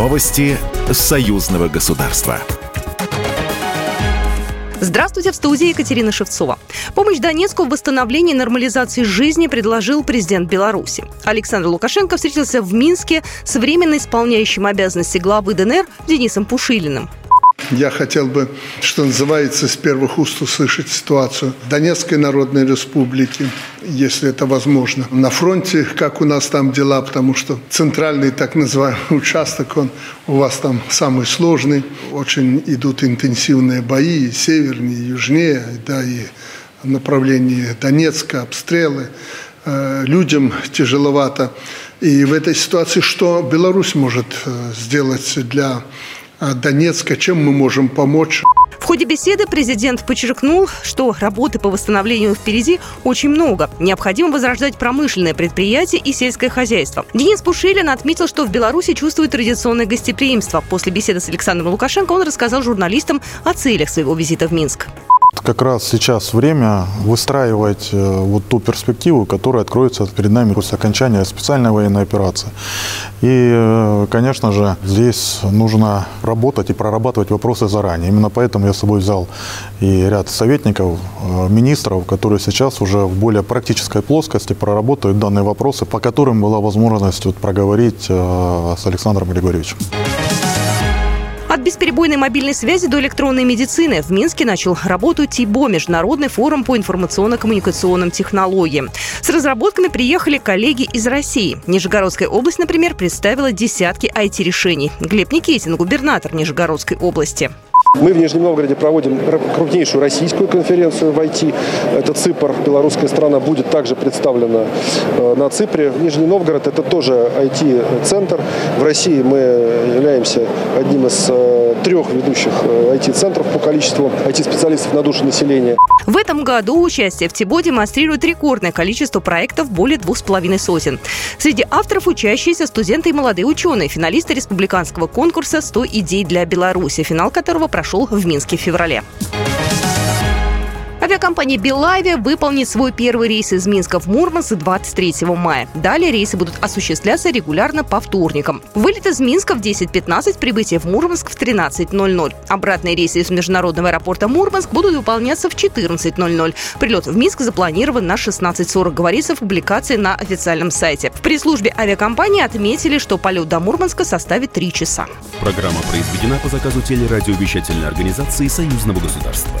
Новости союзного государства. Здравствуйте, в студии Екатерина Шевцова. Помощь Донецку в восстановлении и нормализации жизни предложил президент Беларуси. Александр Лукашенко встретился в Минске с временно исполняющим обязанности главы ДНР Денисом Пушилиным. Я хотел бы, что называется, с первых уст услышать ситуацию в Донецкой Народной Республике, если это возможно. На фронте, как у нас там дела, потому что центральный так называемый участок, он у вас там самый сложный. Очень идут интенсивные бои, и севернее, и южнее, да, и в направлении Донецка, обстрелы. Э, людям тяжеловато. И в этой ситуации что Беларусь может э, сделать для а, Донецка, чем мы можем помочь. В ходе беседы президент подчеркнул, что работы по восстановлению впереди очень много. Необходимо возрождать промышленное предприятие и сельское хозяйство. Денис Пушилин отметил, что в Беларуси чувствует традиционное гостеприимство. После беседы с Александром Лукашенко он рассказал журналистам о целях своего визита в Минск как раз сейчас время выстраивать э, вот ту перспективу, которая откроется перед нами после окончания специальной военной операции. И, э, конечно же, здесь нужно работать и прорабатывать вопросы заранее. Именно поэтому я с собой взял и ряд советников, э, министров, которые сейчас уже в более практической плоскости проработают данные вопросы, по которым была возможность вот проговорить с Александром Григорьевичем. От бесперебойной мобильной связи до электронной медицины в Минске начал работу ТИБО – Международный форум по информационно-коммуникационным технологиям. С разработками приехали коллеги из России. Нижегородская область, например, представила десятки IT-решений. Глеб Никитин, губернатор Нижегородской области. Мы в Нижнем Новгороде проводим крупнейшую российскую конференцию в IT. Это ЦИПР, белорусская страна, будет также представлена э, на Ципре. Нижний Новгород – это тоже IT-центр. В России мы являемся одним из э, трех ведущих IT-центров э, по количеству IT-специалистов на душу населения. В этом году участие в ТИБО демонстрирует рекордное количество проектов более двух с половиной сотен. Среди авторов учащиеся студенты и молодые ученые, финалисты республиканского конкурса «100 идей для Беларуси», финал которого прошел в Минске в феврале. Авиакомпания «Белавия» выполнит свой первый рейс из Минска в Мурманск 23 мая. Далее рейсы будут осуществляться регулярно по вторникам. Вылет из Минска в 10.15, прибытие в Мурманск в 13.00. Обратные рейсы из международного аэропорта Мурманск будут выполняться в 14.00. Прилет в Минск запланирован на 16.40, говорится в публикации на официальном сайте. В пресс-службе авиакомпании отметили, что полет до Мурманска составит 3 часа. Программа произведена по заказу телерадиовещательной организации Союзного государства.